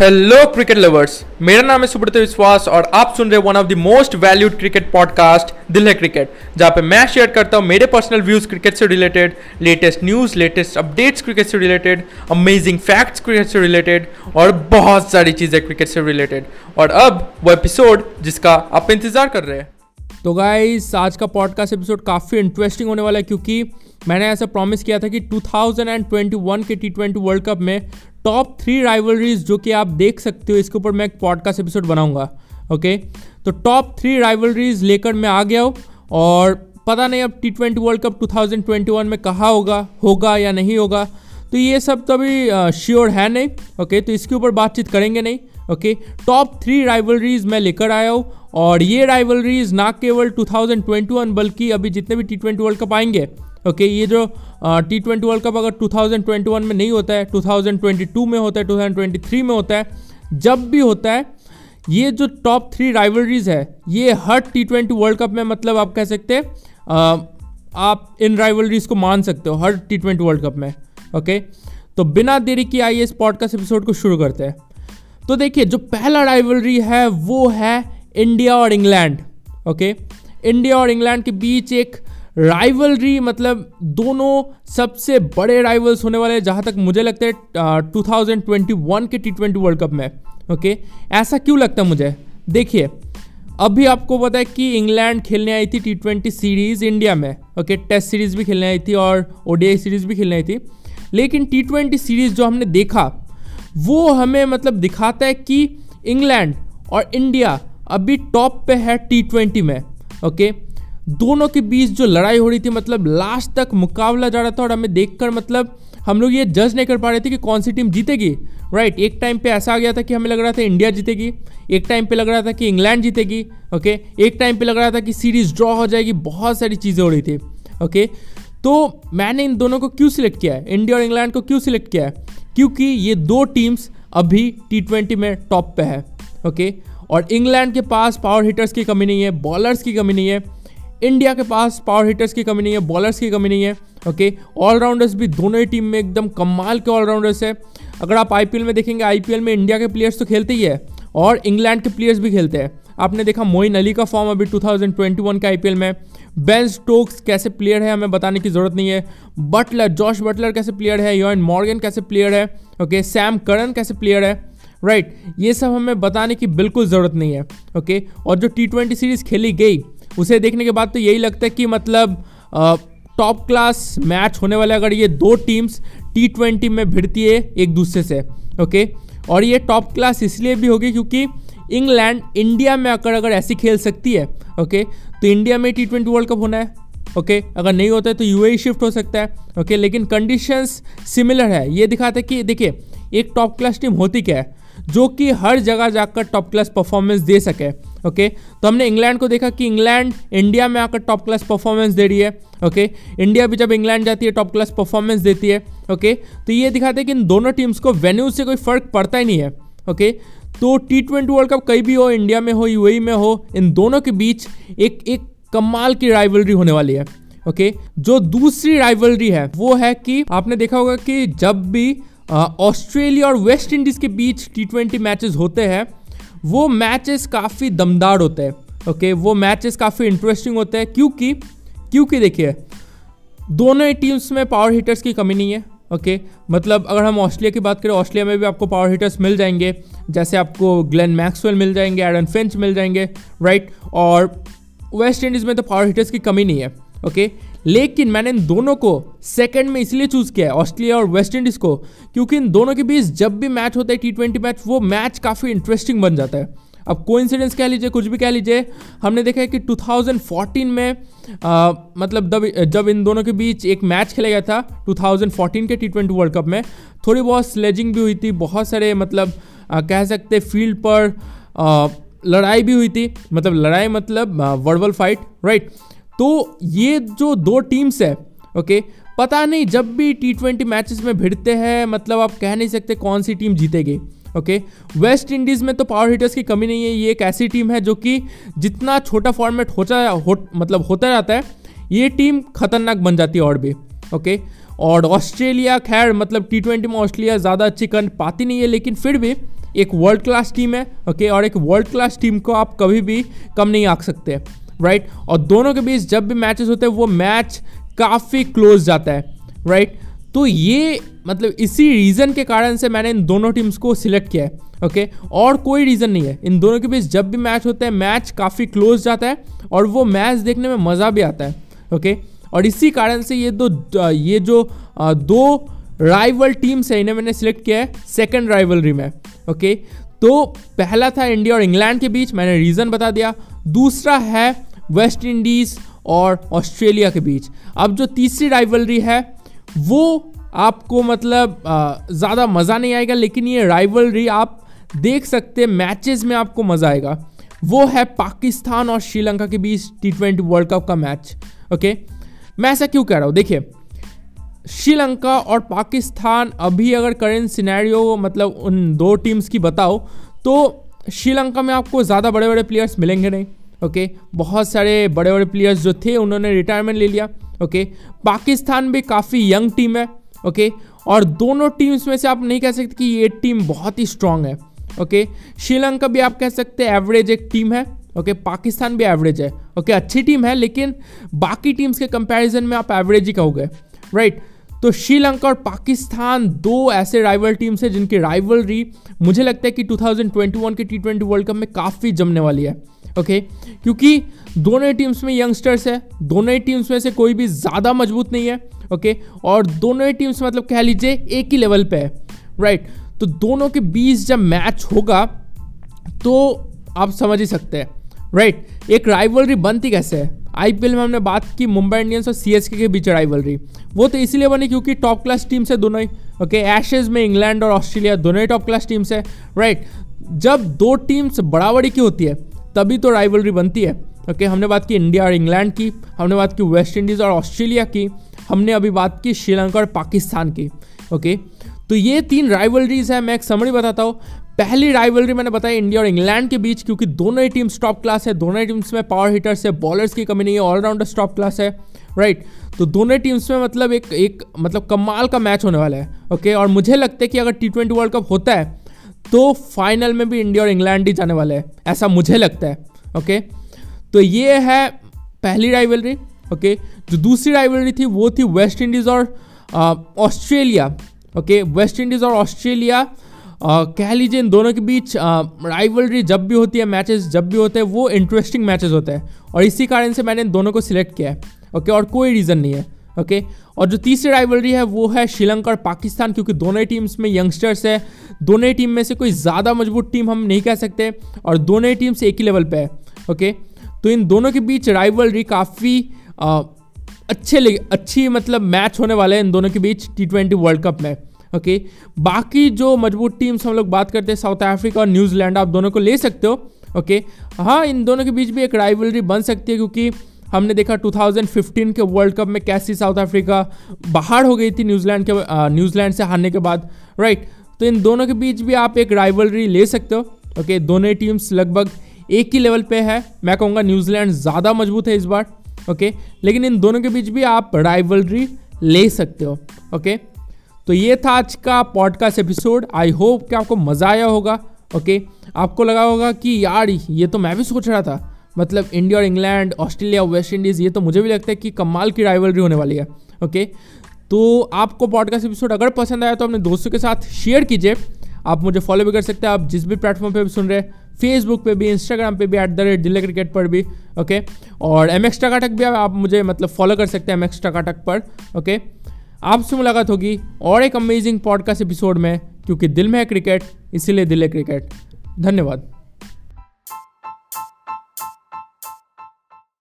Hello cricket lovers मेरा नाम है सुब्रत विश्वास और आप सुन रहे one of the most valued cricket podcast Dil Hai Cricket जहाँ पे मैं शेयर करता हूँ मेरे पर्सनल व्यूज़ क्रिकेट से related latest news latest updates cricket से रिलेटेड अमेजिंग फैक्ट्स क्रिकेट से रिलेटेड और बहुत सारी चीज़ें क्रिकेट से रिलेटेड और अब वो एपिसोड जिसका आप इंतज़ार कर रहे हैं। तो गाइस आज का पॉडकास्ट एपिसोड काफ़ी इंटरेस्टिंग होने वाला है क्योंकि मैंने ऐसा प्रॉमिस किया था कि 2021 के टी ट्वेंटी वर्ल्ड कप में टॉप थ्री राइवलरीज जो कि आप देख सकते हो, इसके ऊपर मैं एक पॉडकास्ट एपिसोड बनाऊँगा ओके तो टॉप थ्री राइवलरीज लेकर मैं आ गया हूँ और पता नहीं अब टी ट्वेंटी वर्ल्ड कप 2021 में कहाँ होगा होगा या नहीं होगा। तो ये सब तो अभी श्योर है नहीं ओके तो इसके ऊपर बातचीत करेंगे नहीं ओके टॉप थ्री राइवलरीज मैं लेकर आया हूँ और ये राइवलरीज ना केवल 2021 बल्कि अभी जितने भी टी ट्वेंटी वर्ल्ड कप आएँगे ओके, ये जो टी ट्वेंटी वर्ल्ड कप अगर 2021 में नहीं होता है 2022 में होता है 2023 में होता है, जब भी होता है, ये जो टॉप थ्री राइवलरीज है, ये हर टी ट्वेंटी वर्ल्ड कप में मतलब आप कह सकते हैं आप इन राइवलरीज को मान सकते हो, हर टी ट्वेंटी वर्ल्ड कप में, ओके? तो बिना देरी की आइए इस पॉडकास्ट एपिसोड को शुरू करते हैं। तो देखिए, जो पहला राइवलरी है, वो है इंडिया और इंग्लैंड ओके? इंडिया और इंग्लैंड के बीच एक राइवलरी मतलब दोनों सबसे बड़े राइवल्स होने वाले जहाँ तक मुझे लगता है टू थाउज़ेंड ट्वेंटी वन के टी ट्वेंटी वर्ल्ड कप में। ओके ऐसा क्यों लगता है मुझे? देखिए, अभी आपको पता है कि इंग्लैंड खेलने आई थी टी ट्वेंटी सीरीज़ इंडिया में। ओके टेस्ट सीरीज़ भी खेलने आई थी और ओडीआई सीरीज़ भी खेलने आई थी। लेकिन टी ट्वेंटी सीरीज़ जो हमने देखा, वो हमें मतलब दिखाता है कि इंग्लैंड और इंडिया अभी टॉप पे है टी ट्वेंटी में। ओके दोनों के बीच जो लड़ाई हो रही थी मतलब लास्ट तक मुकाबला जा रहा था और हमें देखकर मतलब हम लोग ये जज नहीं कर पा रहे थे कि कौन सी टीम जीतेगी। राइट एक टाइम पे ऐसा आ गया था कि हमें लग रहा था इंडिया जीतेगी, एक टाइम पे लग रहा था कि इंग्लैंड जीतेगी ओके एक टाइम पे लग रहा था कि सीरीज़ ड्रॉ हो जाएगी, बहुत सारी चीज़ें हो रही थी ओके तो मैंने इन दोनों को क्यों सिलेक्ट किया है? इंडिया और इंग्लैंड को क्यों सिलेक्ट किया है? क्योंकि ये दो टीम्स अभी टी में टॉप पे है ओके और इंग्लैंड के पास पावर हिटर्स की कमी नहीं है बॉलर्स की कमी नहीं है इंडिया के पास पावर हिटर्स की कमी नहीं है बॉलर्स की कमी नहीं है ओके ऑलराउंडर्स भी दोनों ही टीम में एकदम कमाल के ऑलराउंडर्स है। अगर आप आईपीएल में देखेंगे आईपीएल में इंडिया के प्लेयर्स तो खेलते ही है और इंग्लैंड के प्लेयर्स भी खेलते हैं। आपने देखा मोइन अली का फॉर्म अभी 2021 के आईपीएल में। बेन स्टोक्स कैसे प्लेयर है, हमें बताने की ज़रूरत नहीं है। बटलर जॉश बटलर कैसे प्लेयर है योन मॉर्गन कैसे प्लेयर है ओके सैम करन कैसे प्लेयर है राइट ये सब हमें बताने की बिल्कुल ज़रूरत नहीं है ओके और जो टी सीरीज़ खेली गई उसे देखने के बाद तो यही लगता है कि मतलब टॉप क्लास मैच होने वाले अगर ये दो टीम्स टी ट्वेंटी में भिड़ती है एक दूसरे से ओके और ये टॉप क्लास इसलिए भी होगी क्योंकि इंग्लैंड इंडिया में आकर अगर ऐसी खेल सकती है ओके तो इंडिया में टी ट्वेंटी वर्ल्ड कप होना है ओके अगर नहीं होता है तो यू शिफ्ट हो सकता है ओके लेकिन कंडीशंस सिमिलर है। ये दिखाता कि, देखिए, एक टॉप क्लास टीम होती क्या है? जो कि हर जगह जाकर टॉप क्लास परफॉर्मेंस दे सके। ओके? तो हमने इंग्लैंड को देखा कि इंग्लैंड इंडिया में आकर टॉप क्लास परफॉर्मेंस दे रही है, ओके? इंडिया भी जब इंग्लैंड जाती है टॉप क्लास परफॉर्मेंस देती है, ओके? तो ये दिखाते हैं कि इन दोनों टीम्स को वेन्यू से कोई फ़र्क पड़ता ही नहीं है, ओके? तो टी ट्वेंटी वर्ल्ड कप कहीं भी हो, इंडिया में हो यू में हो, इन दोनों के बीच एक एक कमाल की राइवलरी होने वाली है, ओके? जो दूसरी राइवलरी है, वो है कि आपने देखा होगा कि जब भी ऑस्ट्रेलिया और वेस्ट इंडीज़ के बीच टी ट्वेंटी मैचेस होते हैं वो मैचेस काफ़ी दमदार होते हैं ओके वो मैचेस काफ़ी इंटरेस्टिंग होते हैं, क्योंकि क्योंकि देखिए, दोनों ही टीम्स में पावर हिटर्स की कमी नहीं है ओके मतलब अगर हम ऑस्ट्रेलिया की बात करें ऑस्ट्रेलिया में भी आपको पावर हिटर्स मिल जाएँगे, जैसे आपको ग्लेन मैक्सवेल मिल जाएँगे एडन फिंच मिल जाएँगे राइट और वेस्ट इंडीज़ में तो पावर हिटर्स की कमी नहीं है ओके लेकिन मैंने इन दोनों को सेकंड में इसलिए चूज़ किया है ऑस्ट्रेलिया और वेस्ट इंडीज को क्योंकि इन दोनों के बीच जब भी मैच होता है टी ट्वेंटी मैच वो मैच काफ़ी इंटरेस्टिंग बन जाता है। अब कोइंसिडेंस कह लीजिए कुछ भी कह लीजिए हमने देखा है कि 2014 में आ, मतलब जब जब इन दोनों के बीच एक मैच खेला गया था 2014 के टी ट्वेंटी वर्ल्ड कप में थोड़ी बहुत स्लेजिंग भी हुई थी बहुत सारे मतलब आ, कह सकते फ़ील्ड पर आ, लड़ाई भी हुई थी मतलब लड़ाई मतलब वर्बल फाइट राइट तो ये जो दो टीम्स है ओके पता नहीं जब भी टी ट्वेंटी मैचेस में भिड़ते हैं मतलब आप कह नहीं सकते कौन सी टीम जीतेगी ओके वेस्ट इंडीज़ में तो पावर हिटर्स की कमी नहीं है ये एक ऐसी टीम है जो कि जितना छोटा फॉर्मेट होता हो, मतलब होता रहता है ये टीम खतरनाक बन जाती है और भी ओके और ऑस्ट्रेलिया खैर मतलब टी ट्वेंटी में ऑस्ट्रेलिया ज़्यादा अच्छी कर पाती नहीं है लेकिन फिर भी एक वर्ल्ड क्लास टीम है ओके और एक वर्ल्ड क्लास टीम को आप कभी भी कम नहीं आंक सकते। राइट और दोनों के बीच जब भी मैचेस होते हैं, वो मैच काफ़ी क्लोज जाता है राइट तो ये मतलब इसी रीज़न के कारण से मैंने इन दोनों टीम्स को सिलेक्ट किया है ओके और कोई रीज़न नहीं है। इन दोनों के बीच जब भी मैच होता है मैच काफ़ी क्लोज जाता है और वो मैच देखने में मज़ा भी आता है ओके और इसी कारण से ये दो, ये जो दो राइवल टीम्स है, इन्हें मैंने सिलेक्ट किया है सेकेंड राइवलरी में ओके तो पहला था इंडिया और इंग्लैंड के बीच, मैंने रीज़न बता दिया। दूसरा है वेस्ट इंडीज़ और ऑस्ट्रेलिया के बीच। अब जो तीसरी राइवलरी है, वो आपको मतलब ज़्यादा मज़ा नहीं आएगा, लेकिन ये राइवलरी आप देख सकते हैं मैचेस में आपको मज़ा आएगा। वो है पाकिस्तान और श्रीलंका के बीच टी ट्वेंटी वर्ल्ड कप का मैच ओके मैं ऐसा क्यों कह रहा हूँ? देखिए, श्रीलंका और पाकिस्तान अभी अगर करेंट सिनेरियो मतलब उन दो टीम्स की बताओ तो श्रीलंका में आपको ज़्यादा बड़े बड़े प्लेयर्स मिलेंगे नहीं। ओके बहुत सारे बड़े बड़े प्लेयर्स जो थे, उन्होंने रिटायरमेंट ले लिया। ओके पाकिस्तान भी काफ़ी यंग टीम है। ओके और दोनों टीम्स में से आप नहीं कह सकते कि ये टीम बहुत ही स्ट्रांग है। ओके श्रीलंका भी आप कह सकते हैं एवरेज एक टीम है। ओके पाकिस्तान भी एवरेज है। ओके अच्छी टीम है, लेकिन बाकी टीम्स के कंपैरिजन में आप एवरेज ही कहोगे। राइट तो श्रीलंका और पाकिस्तान दो ऐसे राइवल टीम्स हैं जिनकी राइवलरी मुझे लगता है कि 2021 के टी वर्ल्ड कप में काफ़ी जमने वाली है। ओके क्योंकि दोनों ही टीम्स में यंगस्टर्स है, दोनों ही टीम्स में से कोई भी ज़्यादा मज़बूत नहीं है ओके और दोनों ही टीम्स मतलब कह लीजिए एक ही लेवल पे है राइट तो दोनों के बीच जब मैच होगा तो आप समझ ही सकते हैं राइट एक राइवलरी बनती कैसे है? आईपीएल में हमने बात की मुंबई इंडियंस और सीएसके के बीच राइवलरी वो तो इसीलिए बनी क्योंकि टॉप क्लास टीम्स है दोनों ही ओके एशेज में इंग्लैंड और ऑस्ट्रेलिया दोनों ही टॉप क्लास टीम्स है राइट जब दो टीम्स बराबरी की होती है तभी तो राइवलरी बनती है ओके okay, हमने बात की इंडिया और इंग्लैंड की हमने बात की वेस्ट इंडीज़ और ऑस्ट्रेलिया की हमने अभी बात की श्रीलंका और पाकिस्तान की ओके okay? तो ये तीन राइवलरीज है मैं एक समरी बताता हूँ पहली राइवलरी मैंने बताया इंडिया और इंग्लैंड के बीच क्योंकि दोनों ही टीम्स टॉप क्लास है दोनों ही टीम्स में पावर हिटर्स है बॉलर्स की कमी नहीं है ऑलराउंडर टॉप क्लास है राइट right. तो दोनों टीम्स में मतलब एक एक मतलब कमाल का मैच होने वाला है ओके okay? और मुझे लगता है कि अगर टी ट्वेंटी वर्ल्ड कप होता है तो फाइनल में भी इंडिया और इंग्लैंड ही जाने वाले हैं, ऐसा मुझे लगता है ओके तो ये है पहली राइवलरी ओके जो दूसरी राइवलरी थी वो थी वेस्ट इंडीज़ और ऑस्ट्रेलिया ओके वेस्ट इंडीज़ और ऑस्ट्रेलिया कह लीजिए इन दोनों के बीच राइवलरी जब भी होती है मैचेस जब भी होते हैं, वो इंटरेस्टिंग मैचेस होते हैं। और इसी कारण से मैंने इन दोनों को सिलेक्ट किया है ओके और कोई रीज़न नहीं है। ओके और जो तीसरी राइवलरी है, वो है श्रीलंका और पाकिस्तान, क्योंकि दोनों ही टीम्स में यंगस्टर्स है। दोनों ही टीम में से कोई ज़्यादा मज़बूत टीम हम नहीं कह सकते, और दोनों ही टीम्स एक ही लेवल पे है। ओके तो इन दोनों के बीच राइवलरी काफ़ी अच्छे अच्छी मतलब मैच होने वाले हैं इन दोनों के बीच टी वर्ल्ड कप में। ओके बाकी जो मज़बूत टीम्स हम लोग बात करते हैं साउथ अफ्रीका और न्यूजीलैंड आप दोनों को ले सकते हो। ओके हाँ इन दोनों के बीच भी एक राइवलरी बन सकती है, क्योंकि हमने देखा 2015 के वर्ल्ड कप में कैसी साउथ अफ्रीका बाहर हो गई थी न्यूजीलैंड के न्यूजीलैंड से हारने के बाद राइट तो इन दोनों के बीच भी आप एक राइवलरी ले सकते हो ओके दोनों टीम्स लगभग एक ही लेवल पे है। मैं कहूँगा न्यूजीलैंड ज़्यादा मज़बूत है इस बार ओके लेकिन इन दोनों के बीच भी आप राइवलरी ले सकते हो ओके तो ये था आज का पॉडकास्ट एपिसोड आई होप कि आपको मज़ा आया होगा ओके आपको लगा होगा कि यार, ये तो मैं भी सोच रहा था। मतलब इंडिया और इंग्लैंड, ऑस्ट्रेलिया, वेस्ट इंडीज़, ये तो मुझे भी लगता है कि कमाल की राइवलरी होने वाली है ओके तो आपको पॉडकास्ट एपिसोड अगर पसंद आया तो अपने दोस्तों के साथ शेयर कीजिए। आप मुझे फॉलो भी कर सकते हैं, आप जिस भी प्लेटफॉर्म पे भी सुन रहे हैं फेसबुक पे भी इंस्टाग्राम पे भी at the rate Delhi cricket पर भी ओके और एम एक्स टकाटक भी आप मुझे मतलब फॉलो कर सकते हैं एम एक्स टकाटक पर ओके आपसे मुलाकात होगी और एक अमेजिंग पॉडकास्ट एपिसोड में, क्योंकि दिल में है क्रिकेट इसीलिए दिल है क्रिकेट धन्यवाद।